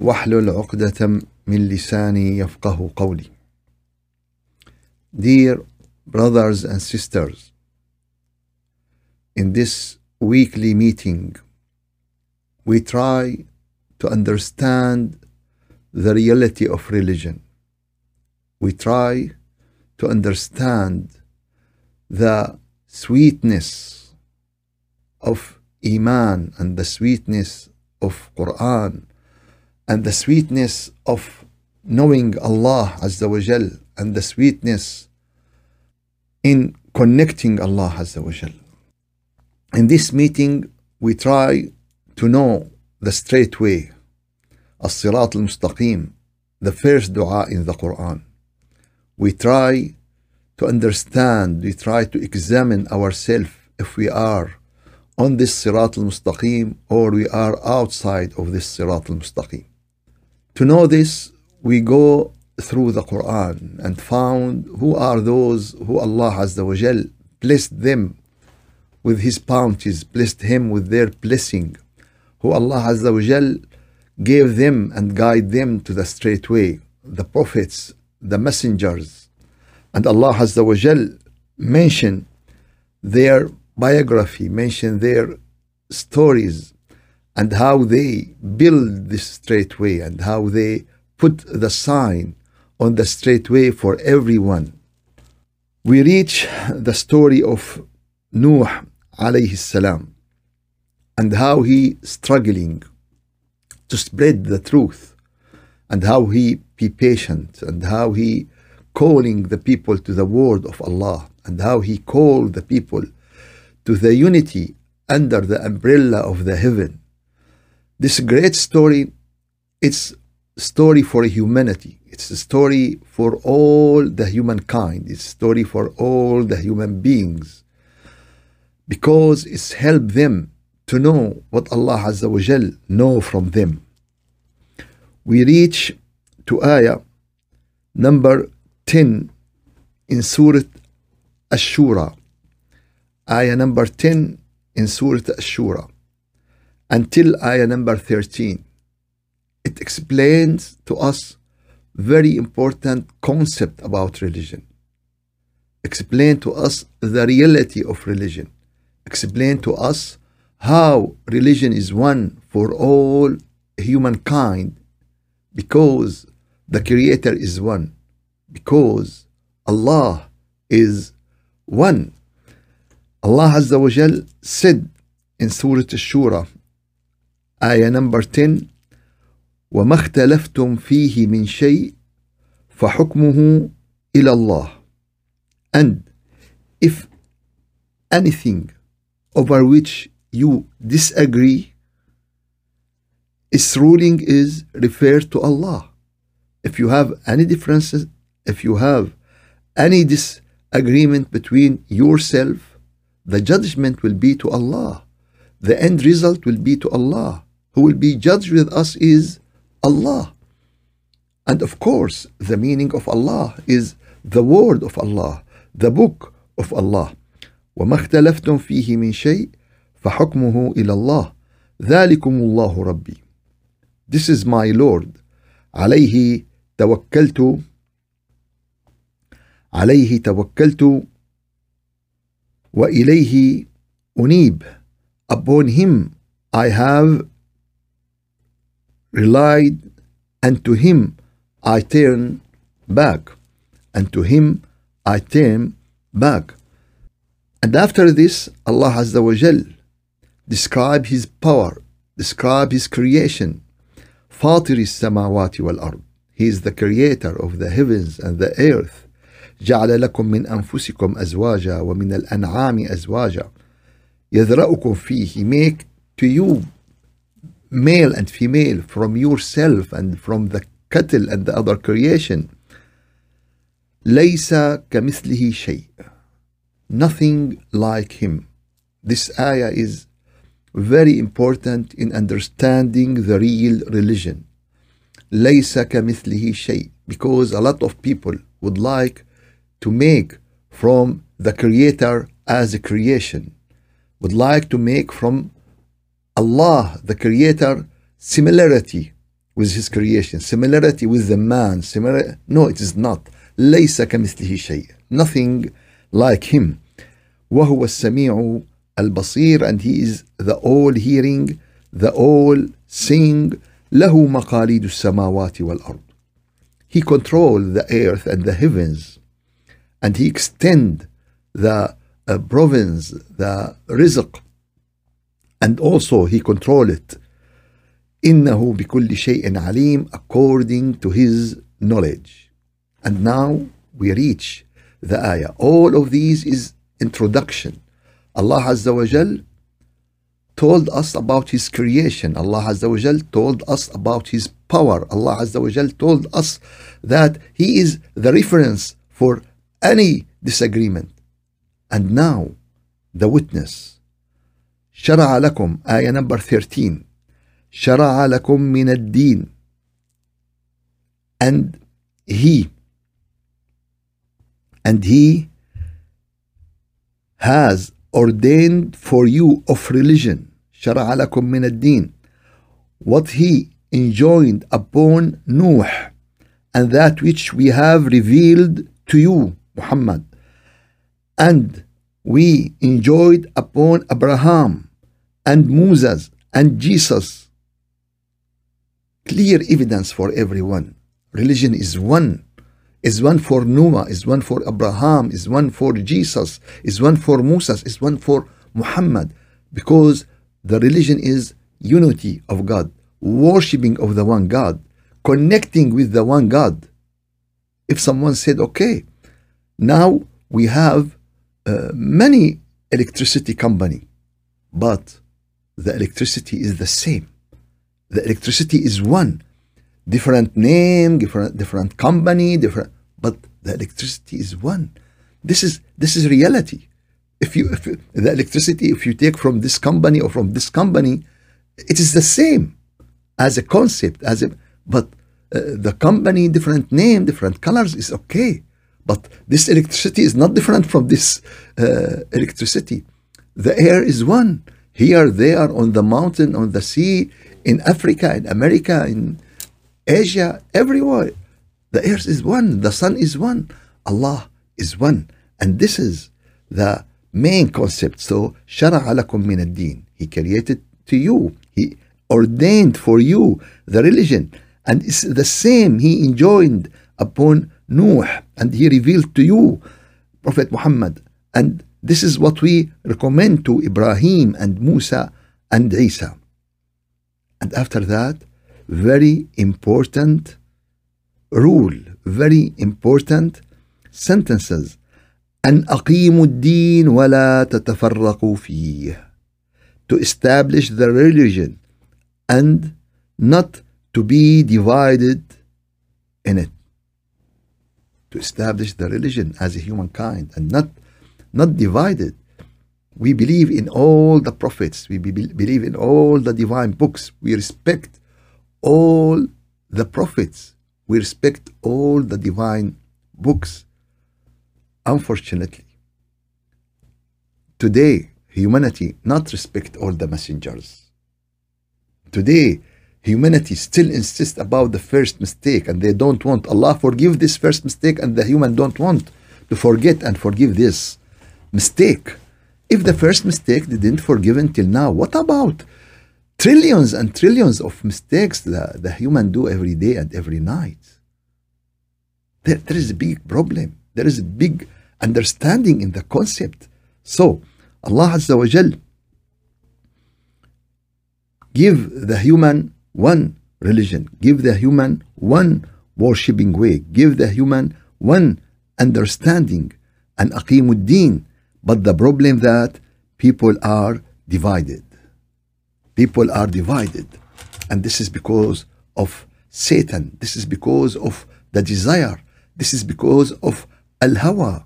واحلل عقدة من لساني يفقه قولي. Dear brothers and sisters, in this weekly meeting, we try to understand the reality of religion. We try to understand the sweetness of Iman and the sweetness of Quran and the sweetness of knowing Allah Azza wa Jal and the sweetness in connecting Allah Azza wa Jal. In this meeting, we try to know the straight way, As-Sirat al-Mustaqim, the first dua in the Quran. We try to understand, we try to examine ourselves if we are on this Sirat al-Mustaqim or we are outside of this Sirat al-Mustaqim. To know this, we go through the Quran and found who are those who Allah Azza wa Jal blessed them with His bounties, blessed him with their blessing, who Allah Azza wa Jal gave them and guide them to the straight way, the prophets, the messengers. And Allah Azza wa Jal mentioned their biography, mentioned their stories, and how they build this straight way and how they put the sign on the straight way for everyone. We reach the story of Nuh alayhi salam and how he struggling to spread the truth and how he be patient and how he calling the people to the word of Allah and how he called the people to the unity under the umbrella of the heaven this great story, it's story for humanity. It's a story for all the humankind. It's a story for all the human beings. Because it's helped them to know what Allah Azza wa Jal know from them. We reach to ayah number 10 in Surah Ash-Shura. Ayah number 10 in Surah Ash-Shura until ayah number 13. It explains to us very important concept about religion. Explain to us the reality of religion. Explain to us how religion is one for all humankind because the creator is one because Allah is one. Allah Azza wa Jal said in Surah Ash-Shura آية نمبر 10 وما اختلفتم فيه من شيء فحكمه إلى الله and if anything over which you disagree its ruling is referred to Allah if you have any differences if you have any disagreement between yourself the judgment will be to Allah the end result will be to Allah Who will be judged with us is Allah. And of course, the meaning of Allah is the word of Allah, the book of Allah. وما اختلفتم فيه من شيء فحكمه إلى الله ذلكم الله ربي This is my Lord عليه توكلت عليه توكلت وإليه أنيب Upon him I have relied, and to him I turn back, and to him I turn back. And after this, Allah Azza wa Jal describe His power, describe His creation. فاطر السماوات والأرض He is the creator of the heavens and the earth. جعل لكم من أنفسكم أزواجا ومن الأنعام أزواجا يذرأكم فيه He make to you male and female, from yourself and from the cattle and the other creation. ليس كمثله شيء. Nothing like him. This ayah is very important in understanding the real religion. ليس كمثله شيء because a lot of people would like to make from the creator as a creation would like to make from Allah the creator similarity with his creation similarity with the man similar no it is not ليس كمثله شيء nothing like him وهو السميع البصير and he is the all hearing the all seeing له مقاليد السماوات والأرض he controls the earth and the heavens and he extend the uh, province the rizq and also he control it إنه بكل شيء عليم according to his knowledge and now we reach the ayah all of these is introduction Allah Azza wa Jal told us about his creation Allah Azza wa Jal told us about his power Allah Azza wa Jal told us that he is the reference for any disagreement and now the witness شرع لكم آية number 13 شرع لكم من الدين and he and he has ordained for you of religion شرع لكم من الدين what he enjoined upon Nuh and that which we have revealed to you Muhammad and we enjoyed upon Abraham and Moses and Jesus clear evidence for everyone religion is one is one for Noah, is one for Abraham, is one for Jesus, is one for Moses, is one for Muhammad. Because the religion is unity of God, worshipping of the one God, connecting with the one God. If someone said, okay, now we have uh, many electricity company, but the electricity is the same. The electricity is one different name, different different company, different but the electricity is one. This is this is reality. If you if the electricity, if you take from this company or from this company, it is the same as a concept, as a but uh, the company, different name, different colors is okay. But this electricity is not different from this uh, electricity. The air is one. Here, there, on the mountain, on the sea, in Africa, in America, in Asia, everywhere. The earth is one, the sun is one, Allah is one. And this is the main concept. So, شرع لكم من الدين. He created to you. He ordained for you the religion. And it's the same he enjoined upon Nuh and he revealed to you, Prophet Muhammad. And this is what we recommend to Ibrahim and Musa and Isa. And after that, very important rule, very important sentences. أن أقيموا الدين ولا تتفرقوا فيه. To establish the religion and not to be divided in it. To establish the religion as a humankind and not not divided. We believe in all the prophets. We be, believe in all the divine books. We respect all the prophets. We respect all the divine books. Unfortunately, today humanity not respect all the messengers. Today, humanity still insists about the first mistake and they don't want Allah forgive this first mistake and the human don't want to forget and forgive this mistake. If the first mistake didn't forgive until now, what about trillions and trillions of mistakes that the human do every day and every night? There, there is a big problem. There is a big understanding in the concept. So, Allah Azza wa Jal give the human one religion, give the human one worshipping way, give the human one understanding and aqimuddin but the problem that people are divided. People are divided. And this is because of Satan. This is because of the desire. This is because of al hawa,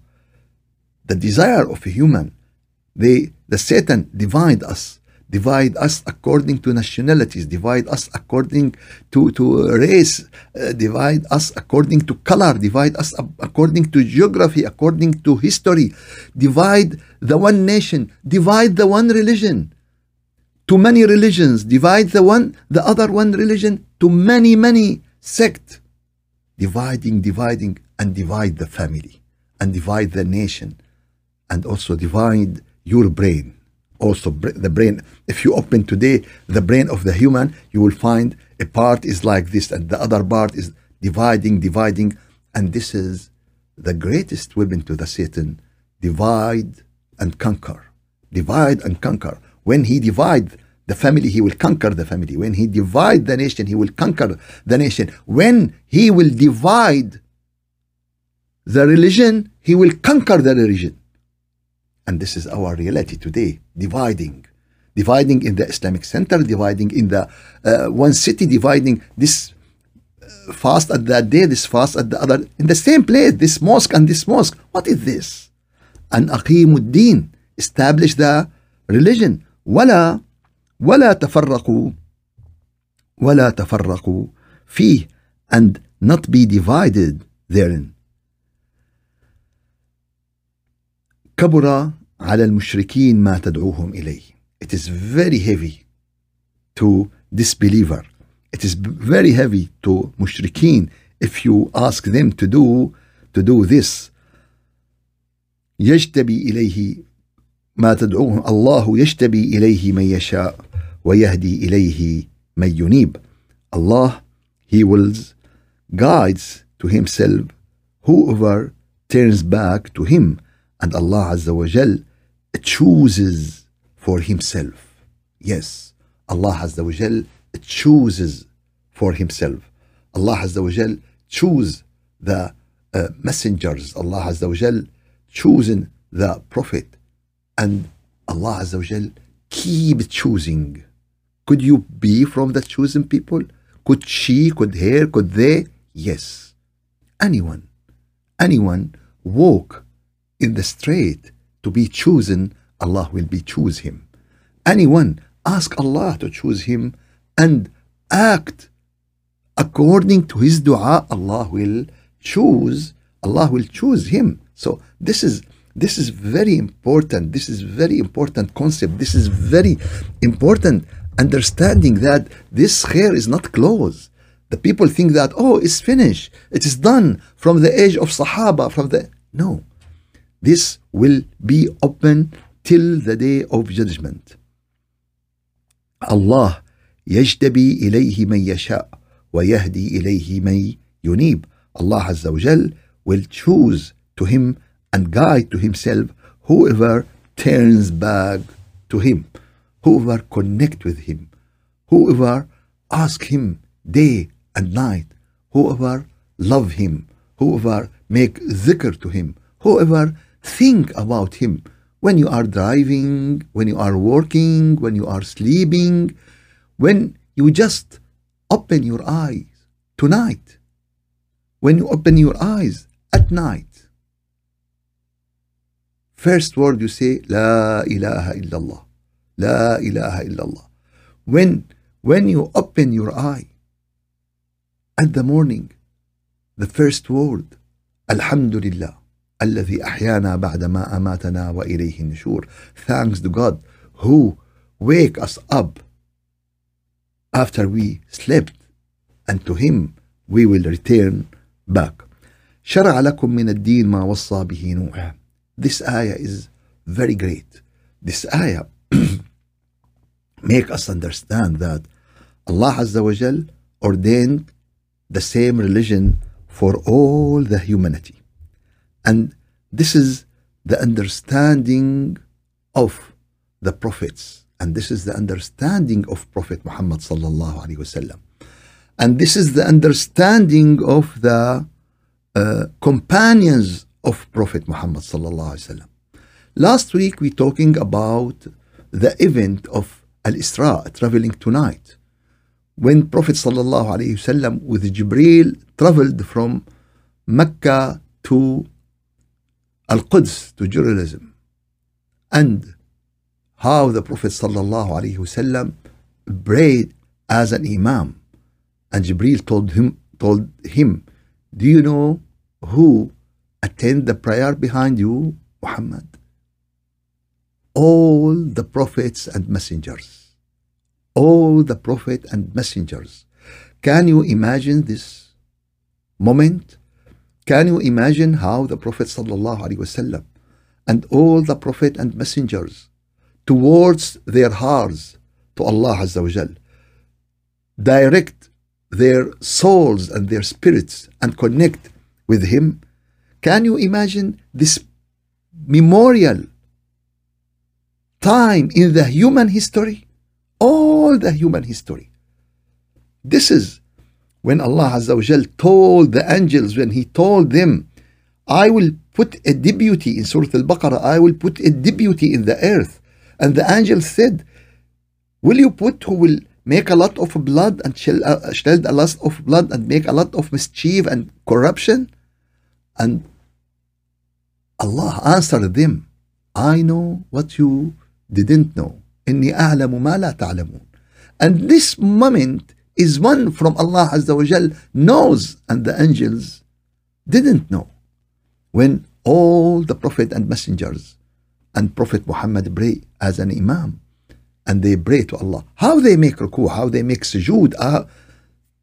the desire of a human. They, the Satan divide us, divide us according to nationalities, divide us according to, to race, uh, divide us according to color, divide us according to geography, according to history, divide the one nation, divide the one religion. To many religions, divide the one, the other one religion to many, many sect, dividing, dividing, and divide the family, and divide the nation, and also divide your brain. Also, the brain. If you open today the brain of the human, you will find a part is like this, and the other part is dividing, dividing, and this is the greatest weapon to the Satan: divide and conquer, divide and conquer. When he divide the family, he will conquer the family. When he divide the nation, he will conquer the nation. When he will divide the religion, he will conquer the religion. And this is our reality today, dividing. Dividing in the Islamic center, dividing in the uh, one city, dividing this uh, fast at that day, this fast at the other, in the same place, this mosque and this mosque. What is this? An aqimuddin, establish the religion. ولا ولا تفرقوا ولا تفرقوا فيه and not be divided therein كبر على المشركين ما تدعوهم إليه it is very heavy to disbeliever it is very heavy to مشركين if you ask them to do to do this يجتبي إليه ما تدعوهم الله يجتبي إليه من يشاء ويهدي إليه من ينيب Allah He wills guides to Himself whoever turns back to Him and Allah Azza wa Jal chooses for Himself yes Allah Azza wa Jal chooses for Himself Allah Azza wa Jal choose the uh, messengers Allah Azza wa Jal choosing the prophet and Allah Azza wa Jal keep choosing. Could you be from the chosen people? Could she, could her, could they? Yes. Anyone, anyone walk in the straight to be chosen, Allah will be choose him. Anyone ask Allah to choose him and act according to his dua, Allah will choose, Allah will choose him. So this is this is very important. This is very important concept. This is very important understanding that this khair is not closed. The people think that, oh, it's finished. It is done from the age of Sahaba, from the. No. This will be open till the day of judgment. Allah يجتبي إليه من يشاء ويهدي إليه من ينيب. Allah Azza wa Jal will choose to him and guide to himself whoever turns back to him, whoever connect with him, whoever ask him day and night, whoever love him, whoever make zikr to him, whoever think about him when you are driving, when you are working, when you are sleeping, when you just open your eyes tonight, when you open your eyes at night, First word you say, La ilaha illallah. La ilaha illallah. When, when you open your eye at the morning, the first word, Alhamdulillah. الذي أحيانا بعدما أماتنا وإليه النشور. Thanks to God who wake us up after we slept and to him we will return back. شرع لكم من الدين ما وصى به نوح this ayah is very great. This ayah make us understand that Allah Azza wa Jal ordained the same religion for all the humanity. And this is the understanding of the prophets. And this is the understanding of Prophet Muhammad. And this is the understanding of the uh, companions of Prophet Muhammad Last week we talking about the event of Al-Isra, traveling tonight. when Prophet sallallahu with Jibril traveled from Mecca to Al-Quds, to Jerusalem, and how the Prophet wasallam prayed as an imam, and Jibril told him, told him, "Do you know who attend the prayer behind you, Muhammad?" All the prophets and messengers all the prophet and messengers. Can you imagine this moment? Can you imagine how the Prophet and all the prophet and messengers towards their hearts to Allah Azza wa Jal, direct their souls and their spirits and connect with Him? Can you imagine this memorial time in the human history? all the human history. This is when Allah Azza wa Jal told the angels, when He told them, I will put a deputy in Surah Al Baqarah, I will put a deputy in the earth. And the angels said, Will you put who will make a lot of blood and shed a lot of blood and make a lot of mischief and corruption? And Allah answered them, I know what you didn't know. إني أعلم ما لا تعلمون and this moment is one from Allah Azza wa Jal knows and the angels didn't know. When all the prophet and messengers and prophet Muhammad pray as an imam and they pray to Allah how they make ruku how they make sujood uh,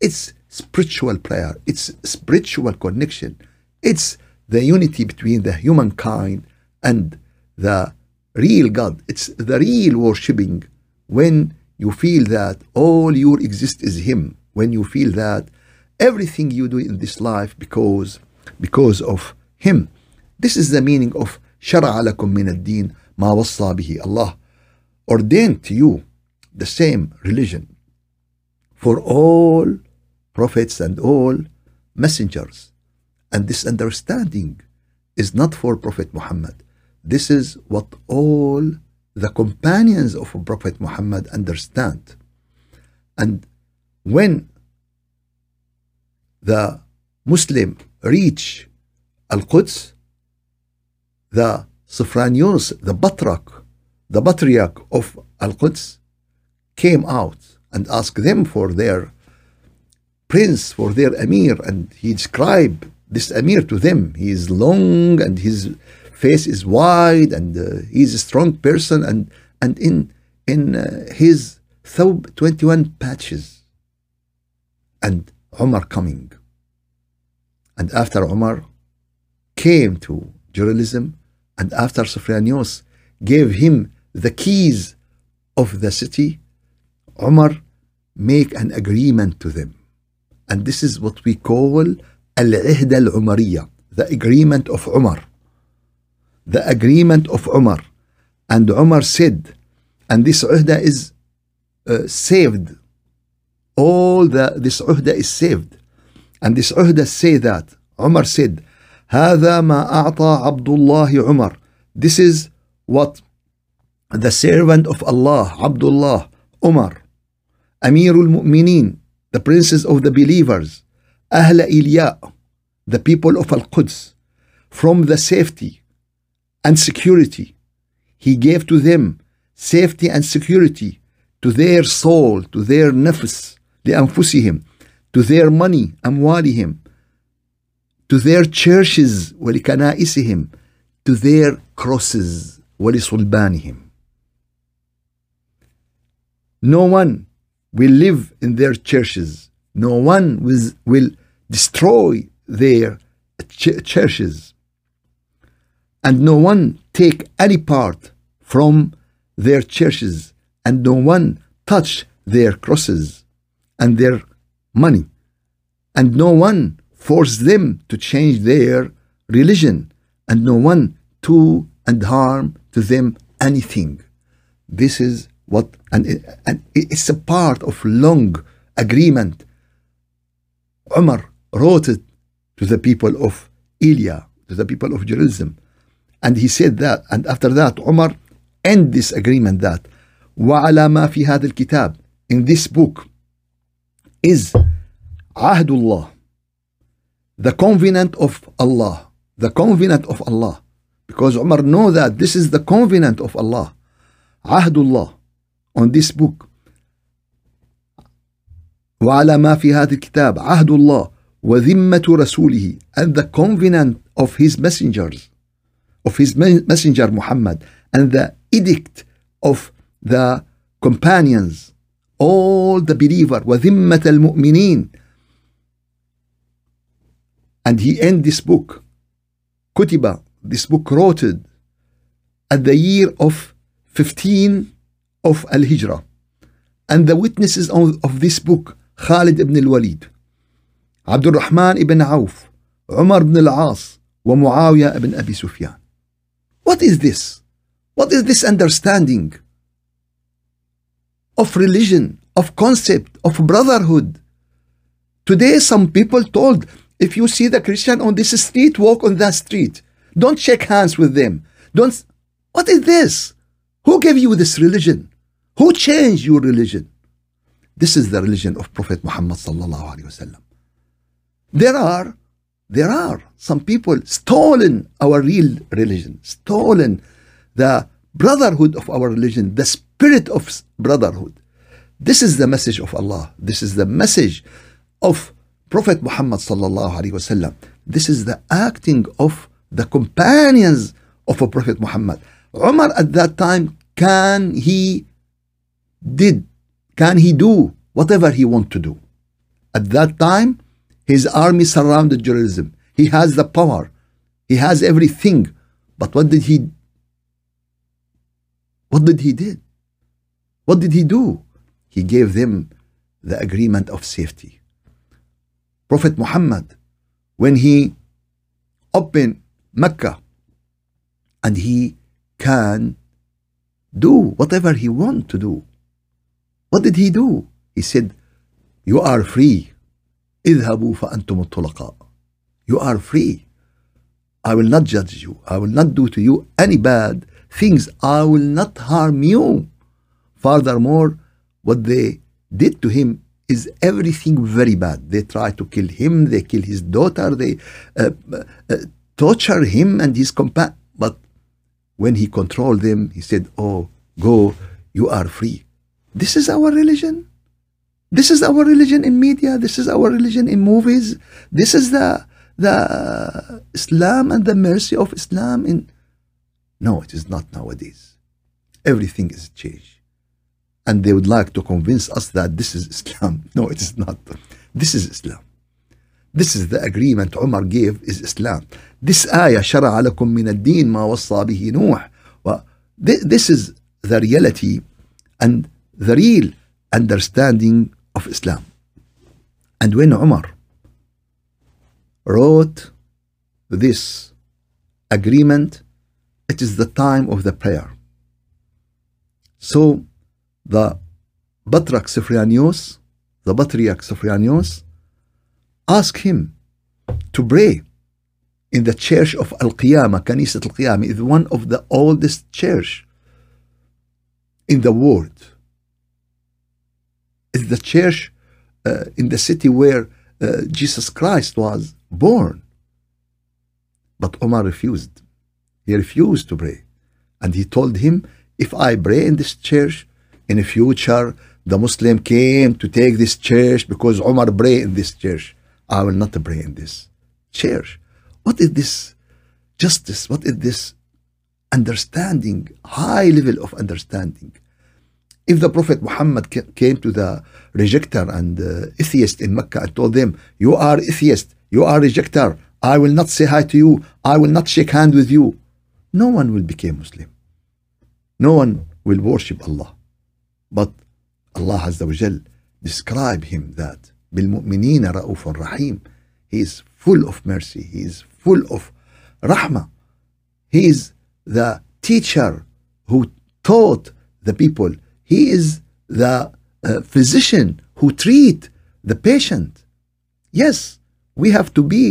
it's spiritual prayer it's spiritual connection. It's the unity between the humankind and the real God. It's the real worshipping. When you feel that all your exist is Him. When you feel that everything you do in this life because because of Him. This is the meaning of شرع لكم من الدين ما وصى به Allah ordained to you the same religion for all prophets and all messengers. And this understanding is not for Prophet Muhammad. This is what all the companions of Prophet Muhammad understand. And when the Muslim reach Al-Quds, the Sophronius, the Batrak, the Patriarch of Al-Quds, came out and asked them for their prince, for their emir, and he described this emir to them. He is long and his face is wide and uh, he's a strong person and and in in uh, his thawb 21 patches. And Umar coming. And after Umar came to Jerusalem and after Sophronius gave him the keys of the city Umar make an agreement to them. And this is what we call al-ihda al-umariyya the agreement of Umar the agreement of Umar. And Umar said, and this uhda is uh, saved. All the this uhda is saved. And this uhda say that Umar said, هذا ما أعطى عبد الله عمر. This is what the servant of Allah, Abdullah, Umar, Amirul Mu'mineen, the princes of the believers, Ahl Ilya, the people of Al-Quds, from the safety and security. He gave to them safety and security to their soul, to their nafs, لأنفسهم, to their money, أموالهم, to their churches, ولكنائسهم, to their crosses, ولصلبانهم. No one will live in their churches. No one will, will destroy their ch- churches and no one take any part from their churches, and no one touch their crosses and their money, and no one force them to change their religion, and no one to and harm to them anything. This is what, and, and it's a part of long agreement. Umar wrote it to the people of Ilia, to the people of Jerusalem. And he said that, and after that, Umar end this agreement that وعلى ما في هذا الكتاب in this book is Ahdullah, the covenant of Allah, the covenant of Allah. Because Umar know that this is the covenant of Allah. Ahdullah on this book. وعلى ما في هذا الكتاب عهد الله وذمة رسوله and the covenant of his messengers of his messenger Muhammad and the edict of the companions, all the believer, وَذِمَّةَ الْمُؤْمِنِينَ And he end this book, Kutiba, this book wrote at the year of 15 of Al-Hijrah. And the witnesses of this book, Khalid ibn al-Walid, Abdul Rahman ibn Auf, Amr ibn al-As, ومعاوية ibn Abi Sufyan what is this? What is this understanding of religion of concept of brotherhood? Today some people told if you see the Christian on this street walk on that street. Don't shake hands with them. Don't what is this? Who gave you this religion? Who changed your religion? This is the religion of Prophet Muhammad. There are, there are some people stolen our real religion, stolen the brotherhood of our religion, the spirit of brotherhood. This is the message of Allah. This is the message of Prophet Muhammad sallallahu alaihi wasallam. This is the acting of the companions of a Prophet Muhammad. Umar at that time, can he did can he do whatever he want to do? At that time, his army surrounded Jerusalem. He has the power. He has everything. But what did he what did he did? What did he do? He gave them the agreement of safety. Prophet Muhammad, when he opened Mecca and he can do whatever he want to do, what did he do? He said, You are free. اذهبوا فأنتم الطلقاء. You are free. I will not judge you. I will not do to you any bad things. I will not harm you. Furthermore, what they did to him is everything very bad. They try to kill him, they kill his daughter, they uh, uh, torture him and his companion. But when he controlled them, he said, Oh, go, you are free. This is our religion. This is our religion in media. This is our religion in movies. This is the the Islam and the mercy of Islam in no, it is not nowadays. Everything is changed. And they would like to convince us that this is Islam. No, it is not. This is Islam. This is the agreement Umar gave is Islam. This ayah شرع لكم من الدين ما وصى به نوح. This is the reality and the real understanding of Islam. And when Umar wrote this agreement, it is the time of the prayer. So the Batrak Sifrianios, the Patriarch Sifrianios, asked him to pray in the church of Al-Qiyamah, Kanisat Al-Qiyamah, is one of the oldest church in the world is the church uh, in the city where uh, Jesus Christ was born. But Omar refused. He refused to pray. And he told him, if I pray in this church, in the future, the Muslim came to take this church because Omar pray in this church. I will not pray in this church. What is this justice? What is this understanding, high level of understanding? If the Prophet Muhammad came to the rejecter and uh, atheist in Mecca and told them, You are atheist, you are rejecter, I will not say hi to you, I will not shake hand with you, no one will become Muslim. No one will worship Allah. But Allah Azza wa Jal describe him that بالمؤمنين رؤوف رحيم. He is full of mercy. He is full of rahmah. He is the teacher who taught the people he is the uh, physician who treat the patient. Yes, we have to be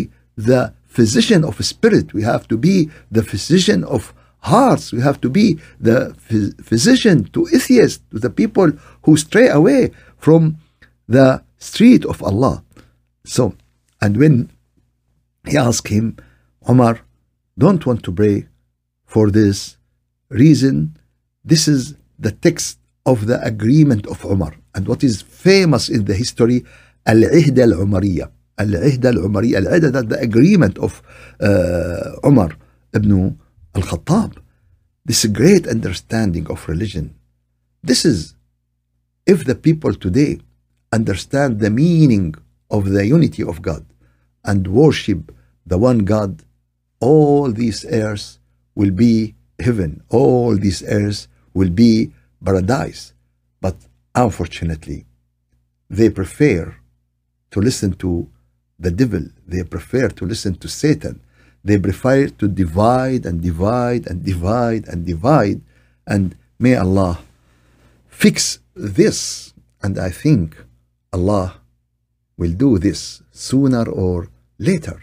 the physician of spirit. We have to be the physician of hearts. We have to be the physician to atheists, to the people who stray away from the street of Allah. So, and when he asked him, Omar, don't want to pray for this reason. This is the text of the agreement of Umar. And what is famous in the history, Al-Ihda al-Umariyya. Al-Ihda al-Umariyya, that the agreement of uh, Umar ibn al-Khattab. This great understanding of religion. This is, if the people today understand the meaning of the unity of God and worship the one God, all these earth will be heaven. All these earth will be paradise. But unfortunately, they prefer to listen to the devil. They prefer to listen to Satan. They prefer to divide and divide and divide and divide. And may Allah fix this. And I think Allah will do this sooner or later.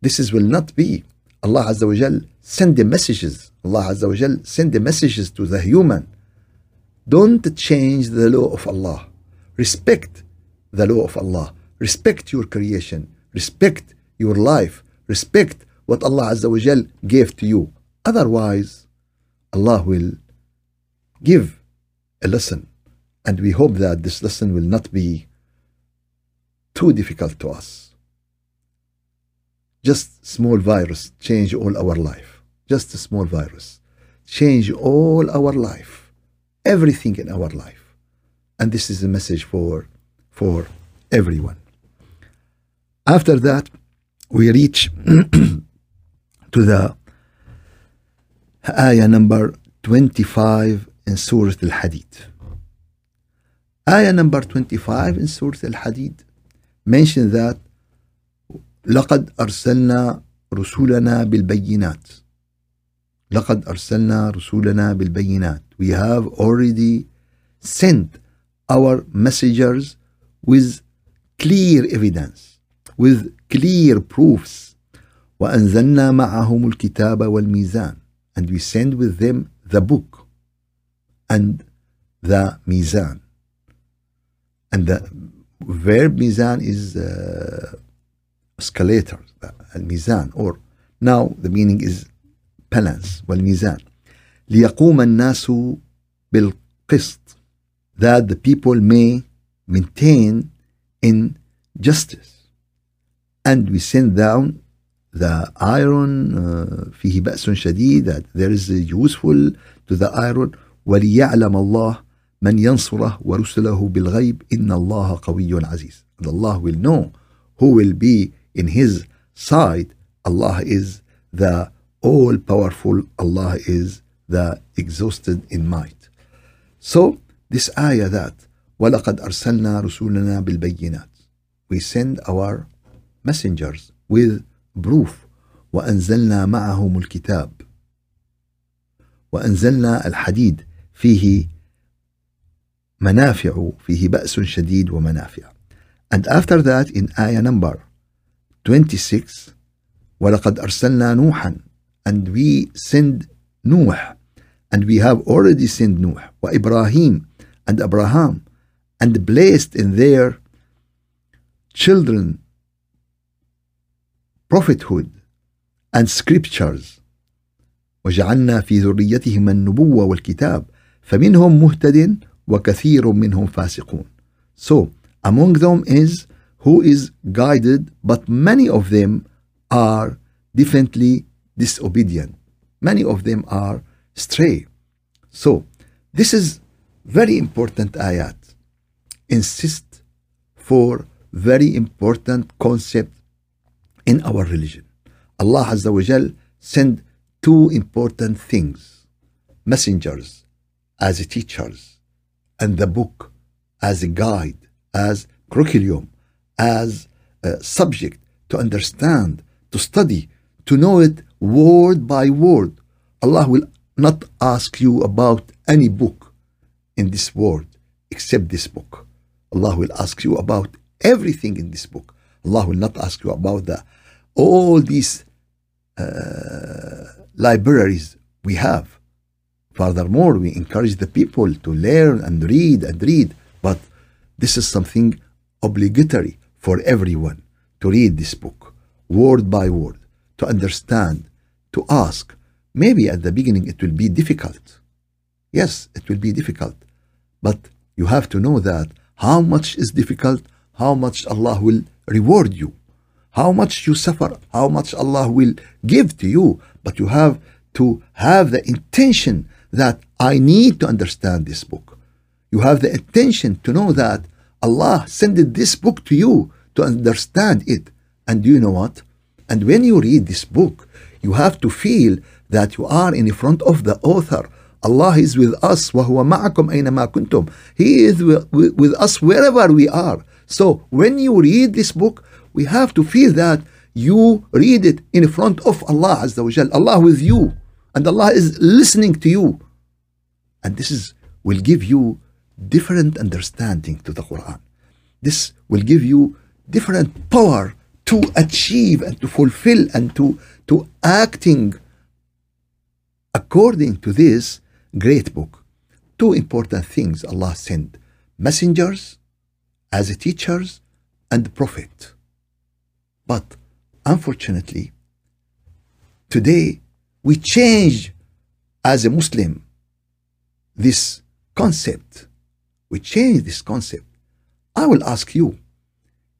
This is will not be. Allah Azza wa send the messages. Allah Azza wa send the messages to the human. Don't change the law of Allah. Respect the law of Allah. Respect your creation. Respect your life. Respect what Allah Azza wa Jal gave to you. Otherwise, Allah will give a lesson. And we hope that this lesson will not be too difficult to us. Just small virus change all our life. Just a small virus change all our life, everything in our life. And this is a message for for everyone. After that, we reach to the ayah number 25 in Surah Al-Hadid. Ayah number 25 in Surah Al-Hadid mention that لقد أرسلنا رسولنا بالبينات لقد أرسلنا رسولنا بالبينات We have already sent our messengers with clear evidence with clear proofs وأنزلنا معهم الكتاب والميزان and we send with them the book and the mizan and the verb mizan is uh, escalator الميزان or now the meaning is balance والميزان ليقوم الناس بالقسط that the people may maintain in justice and we send down the iron uh, فيه بأس شديد that there is useful to the iron وليعلم الله من ينصره ورسله بالغيب إن الله قوي عزيز and Allah will know who will be in his side Allah is the all powerful Allah is the exhausted in might so this ayah that وَلَقَدْ أَرْسَلْنَا رُسُولَنَا بِالْبَيِّنَاتِ we send our messengers with proof وأنزلنا معهم الكتاب وأنزلنا الحديد فيه منافع فيه بأس شديد ومنافع and after that in ayah number 26 ولقد أرسلنا نوحا and we send نوح and we have already sent نوح وإبراهيم and Abraham and blessed in their children prophethood and scriptures وجعلنا في ذريتهم النبوة والكتاب فمنهم مهتد وكثير منهم فاسقون so among them is who is guided but many of them are definitely disobedient many of them are stray. So this is very important ayat. Insist for very important concept in our religion. Allah Azza wa Jal send two important things. Messengers as teachers and the book as a guide as curriculum as a subject to understand to study to know it word by word. Allah will not ask you about any book in this world except this book. Allah will ask you about everything in this book. Allah will not ask you about the all these uh, libraries we have. Furthermore, we encourage the people to learn and read and read, but this is something obligatory for everyone to read this book word by word, to understand, to ask. Maybe at the beginning it will be difficult. Yes, it will be difficult. But you have to know that how much is difficult, how much Allah will reward you, how much you suffer, how much Allah will give to you. But you have to have the intention that I need to understand this book. You have the intention to know that Allah sent this book to you to understand it. And do you know what? And when you read this book, you have to feel that you are in front of the author. Allah is with us. وَهُوَ مَعَكُمْ أَيْنَمَا كُنْتُمْ He is with, with us wherever we are. So when you read this book, we have to feel that you read it in front of Allah Azza wa Jal. Allah with you. And Allah is listening to you. And this is will give you different understanding to the Quran. This will give you different power to achieve and to fulfill and to, to acting according to this great book. Two important things Allah sent messengers as teachers and prophet. But unfortunately, today we change as a Muslim this concept. We change this concept. I will ask you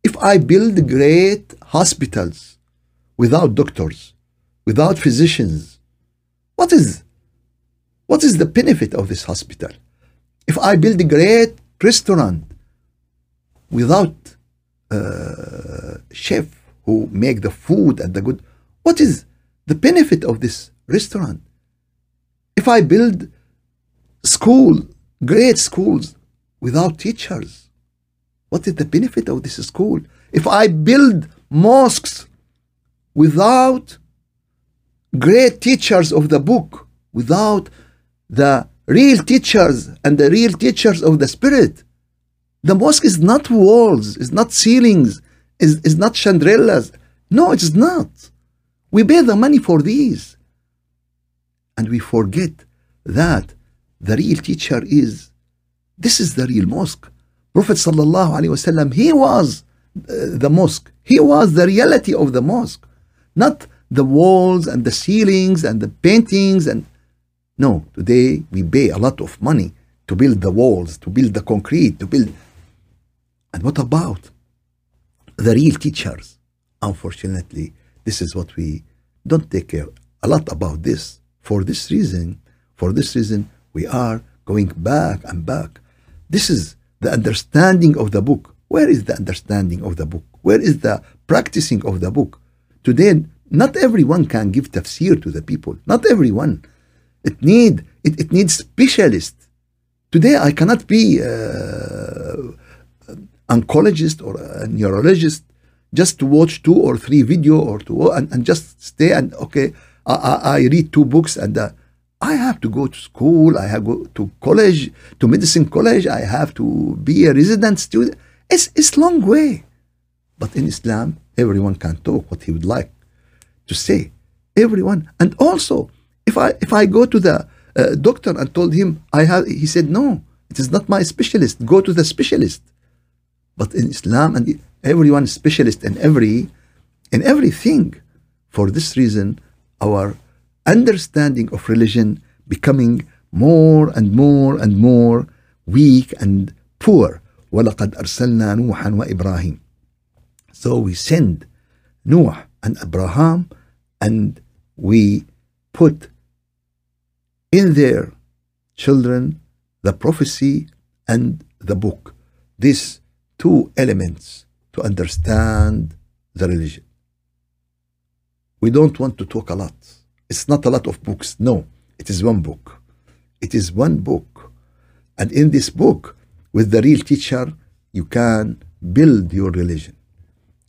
if I build great hospitals without doctors, without physicians, what is what is the benefit of this hospital? If I build a great restaurant without uh, chef who make the food and the good, what is the benefit of this restaurant? If I build school, great schools without teachers, what is the benefit of this school? If I build mosques without great teachers of the book, without the real teachers and the real teachers of the spirit, the mosque is not walls, is not ceilings, is, is not chandeliers. No, it is not. We pay the money for these. And we forget that the real teacher is this is the real mosque. Prophet sallallahu alaihi wasallam, he was uh, the mosque. He was the reality of the mosque, not the walls and the ceilings and the paintings and no. Today we pay a lot of money to build the walls, to build the concrete, to build. And what about the real teachers? Unfortunately, this is what we don't take care a lot about this. For this reason, for this reason, we are going back and back. This is the understanding of the book. Where is the understanding of the book? Where is the practicing of the book? Today, not everyone can give tafsir to the people. Not everyone. It need it, it needs specialists. Today, I cannot be uh, an oncologist or a neurologist just to watch two or three video or to and, and just stay and okay, I, I, I read two books and uh, I have to go to school, I have to go to college, to medicine college, I have to be a resident student. It's, it's long way. But in Islam, everyone can talk what he would like to say. Everyone. And also, if I if I go to the uh, doctor and told him I have, he said, no, it is not my specialist. Go to the specialist. But in Islam, and everyone is specialist in every in everything. For this reason, our understanding of religion becoming more and more and more weak and poor. وَلَقَدْ أَرْسَلْنَا نُوحًا وَإِبْرَاهِيمَ So we send Noah and Abraham and we put in their children the prophecy and the book. These two elements to understand the religion. We don't want to talk a lot. It's not a lot of books. No, it is one book. It is one book. And in this book, with the real teacher, you can build your religion.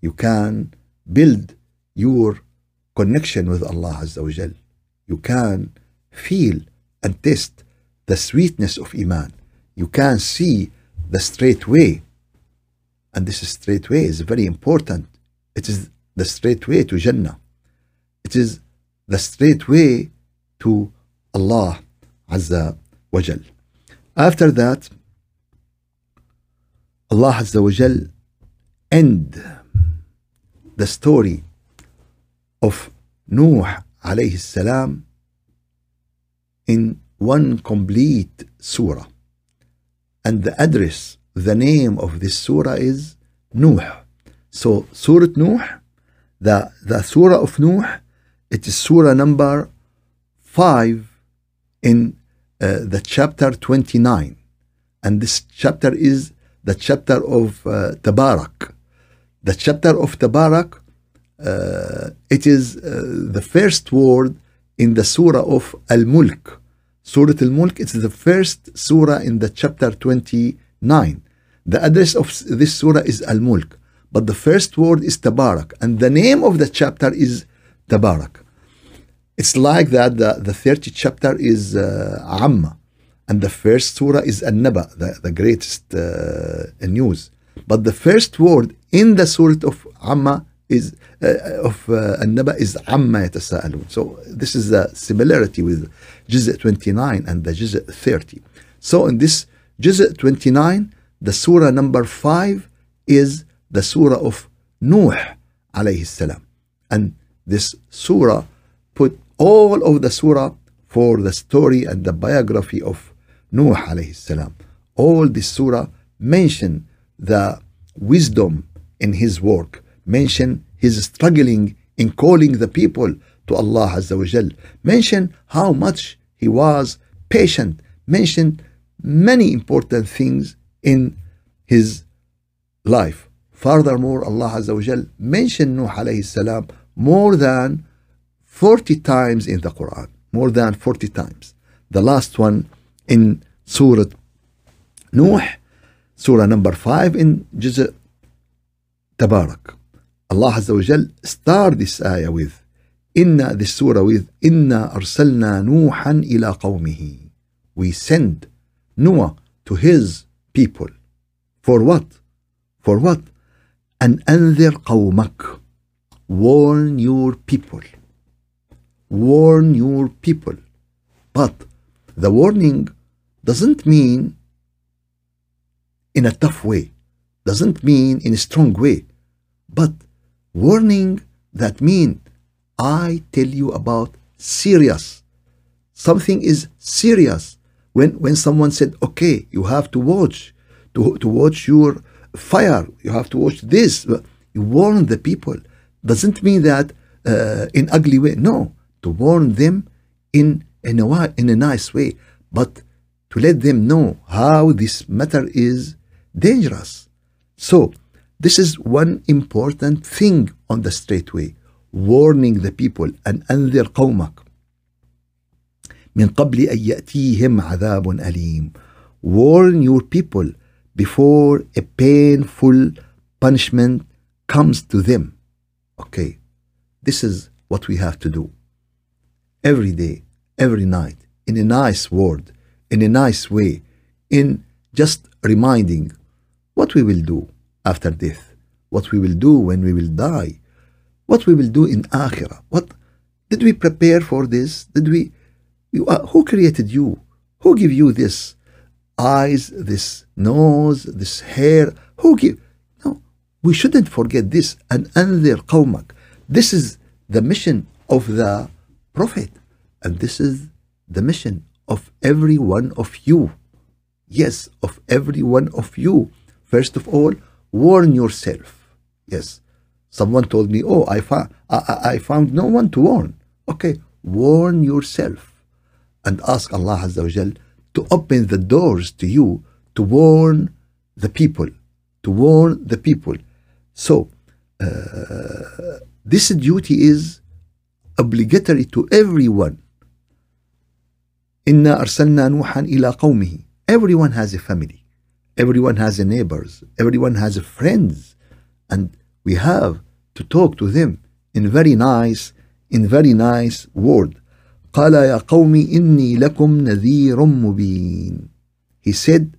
You can build your connection with Allah Azza wa Jal. You can feel and taste the sweetness of Iman. You can see the straight way. And this straight way is very important. It is the straight way to Jannah. It is the straight way to Allah Azza wa Jal. After that, Allah Azza wa Jal end the story of Nuh alayhi salam in one complete surah. And the address, the name of this surah is Nuh. So Surah Nuh, the, the surah of Nuh, it is surah number 5 in uh, the chapter 29. And this chapter is the chapter of uh, Tabarak. The chapter of Tabarak, uh, it is uh, the first word in the surah of Al Mulk. Surah Al Mulk, it's the first surah in the chapter 29. The address of this surah is Al Mulk, but the first word is Tabarak, and the name of the chapter is Tabarak. It's like that the, the 30th chapter is uh, Amma, and the first surah is An-Naba, the, the greatest uh, news. But the first word in the surah of Amma is uh, of uh, An-Naba is Amma yatasaalun. So this is a similarity with Juz' 29 and the Juz' 30. So in this Juz' 29, the surah number 5 is the surah of Nuh alayhi salam. And this surah put all of the surah for the story and the biography of Nuh alayhi salam. All this surah mention the wisdom in his work, mention his struggling in calling the people to Allah Azza wa Jal, mention how much he was patient, mention many important things in his life. Furthermore, Allah Azza wa Jal mentioned Nuh alayhi salam more than 40 times in the Quran, more than 40 times. The last one in Surah Nuh, Surah number 5 in Juz' Tabarak. Allah Azza wa Jal start this ayah with Inna this surah with Inna arsalna Nuhan ila qawmihi. We send Noah to his people. For what? For what? An anzir qawmak. Warn your people. Warn your people. But the warning doesn't mean in a tough way, doesn't mean in a strong way, but warning that mean I tell you about serious. Something is serious. When when someone said, okay, you have to watch, to, to watch your fire, you have to watch this. You warn the people Doesn't mean that uh, in ugly way. No, to warn them in in a in a nice way, but to let them know how this matter is dangerous. So this is one important thing on the straight way, warning the people and أنذر قومك من قبل أن يأتيهم عذاب أليم. Warn your people before a painful punishment comes to them. Okay, this is what we have to do. Every day, every night, in a nice word, in a nice way, in just reminding what we will do after death, what we will do when we will die, what we will do in Akhirah. What did we prepare for this? Did we? You, uh, who created you? Who gave you this eyes, this nose, this hair? Who give? We shouldn't forget this. And anzir qawmak. This is the mission of the Prophet, and this is the mission of every one of you. Yes, of every one of you. First of all, warn yourself. Yes. Someone told me, oh, I, fa- I, I found no one to warn. Okay, warn yourself and ask Allah Azza wa Jal to open the doors to you to warn the people, to warn the people. So, uh, this duty is obligatory to everyone. إنا أرسلنا نوحا إلى قومه. Everyone has a family. Everyone has a neighbors. Everyone has a friends. And we have to talk to them in very nice, in very nice word. قال يا قوم إني لكم نذير مبين. He said,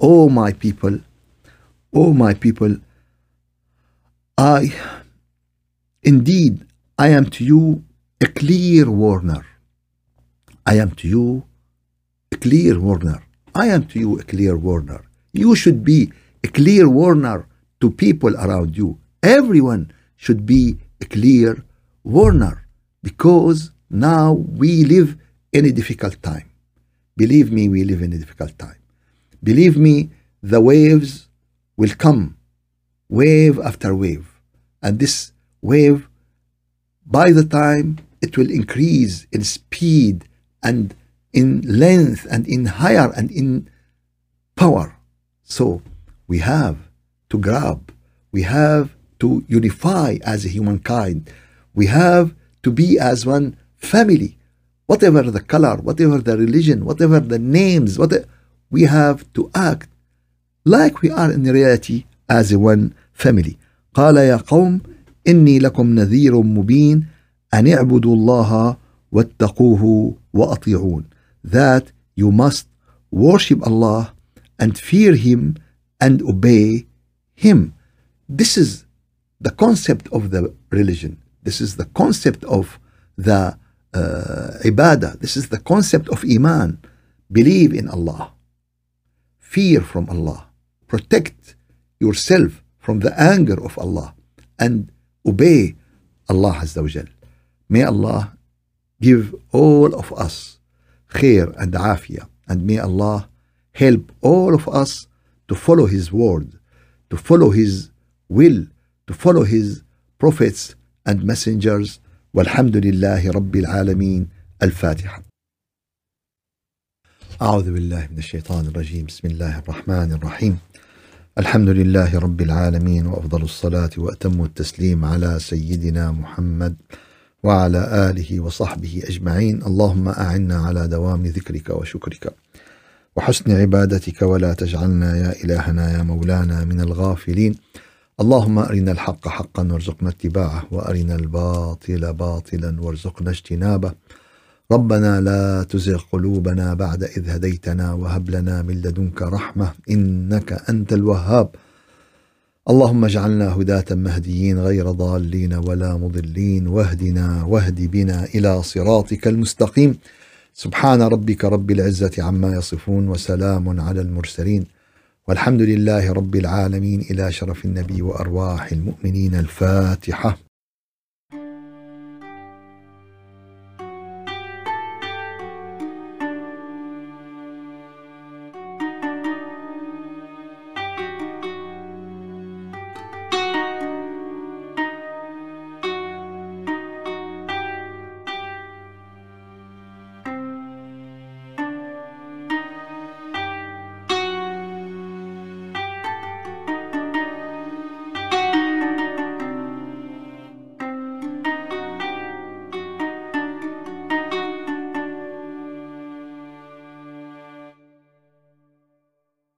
O my people, O my people, I, indeed, I am to you a clear warner. I am to you a clear warner. I am to you a clear warner. You should be a clear warner to people around you. Everyone should be a clear warner because now we live in a difficult time. Believe me, we live in a difficult time. Believe me, the waves will come, wave after wave. And this wave, by the time it will increase in speed and in length and in higher and in power. So we have to grab, we have to unify as a humankind, we have to be as one family, whatever the color, whatever the religion, whatever the names, whatever, we have to act like we are in reality as a one family. قال يا قوم إني لكم نذير مبين أن اعبدوا الله واتقوه وأطيعون that you must worship Allah and fear Him and obey Him. This is the concept of the religion. This is the concept of the uh, ibadah. This is the concept of iman. Believe in Allah. Fear from Allah. Protect yourself from the anger of Allah and obey Allah Azza wa Jal. May Allah give all of us khair and afiyah and may Allah help all of us to follow His word, to follow His will, to follow His prophets and messengers. والحمد لله رب العالمين الفاتحة أعوذ بالله من الشيطان الرجيم بسم الله الرحمن الرحيم الحمد لله رب العالمين وأفضل الصلاة وأتم التسليم على سيدنا محمد وعلى آله وصحبه أجمعين. اللهم أعنا على دوام ذكرك وشكرك وحسن عبادتك ولا تجعلنا يا إلهنا يا مولانا من الغافلين. اللهم أرنا الحق حقا وارزقنا اتباعه وأرنا الباطل باطلا وارزقنا اجتنابه. ربنا لا تزغ قلوبنا بعد إذ هديتنا وهب لنا من لدنك رحمة إنك أنت الوهاب. اللهم اجعلنا هداة مهديين غير ضالين ولا مضلين. واهدنا واهد بنا إلى صراطك المستقيم. سبحان ربك رب العزة عما يصفون وسلام على المرسلين. والحمد لله رب العالمين. إلى شرف النبي وأرواح المؤمنين. الفاتحة.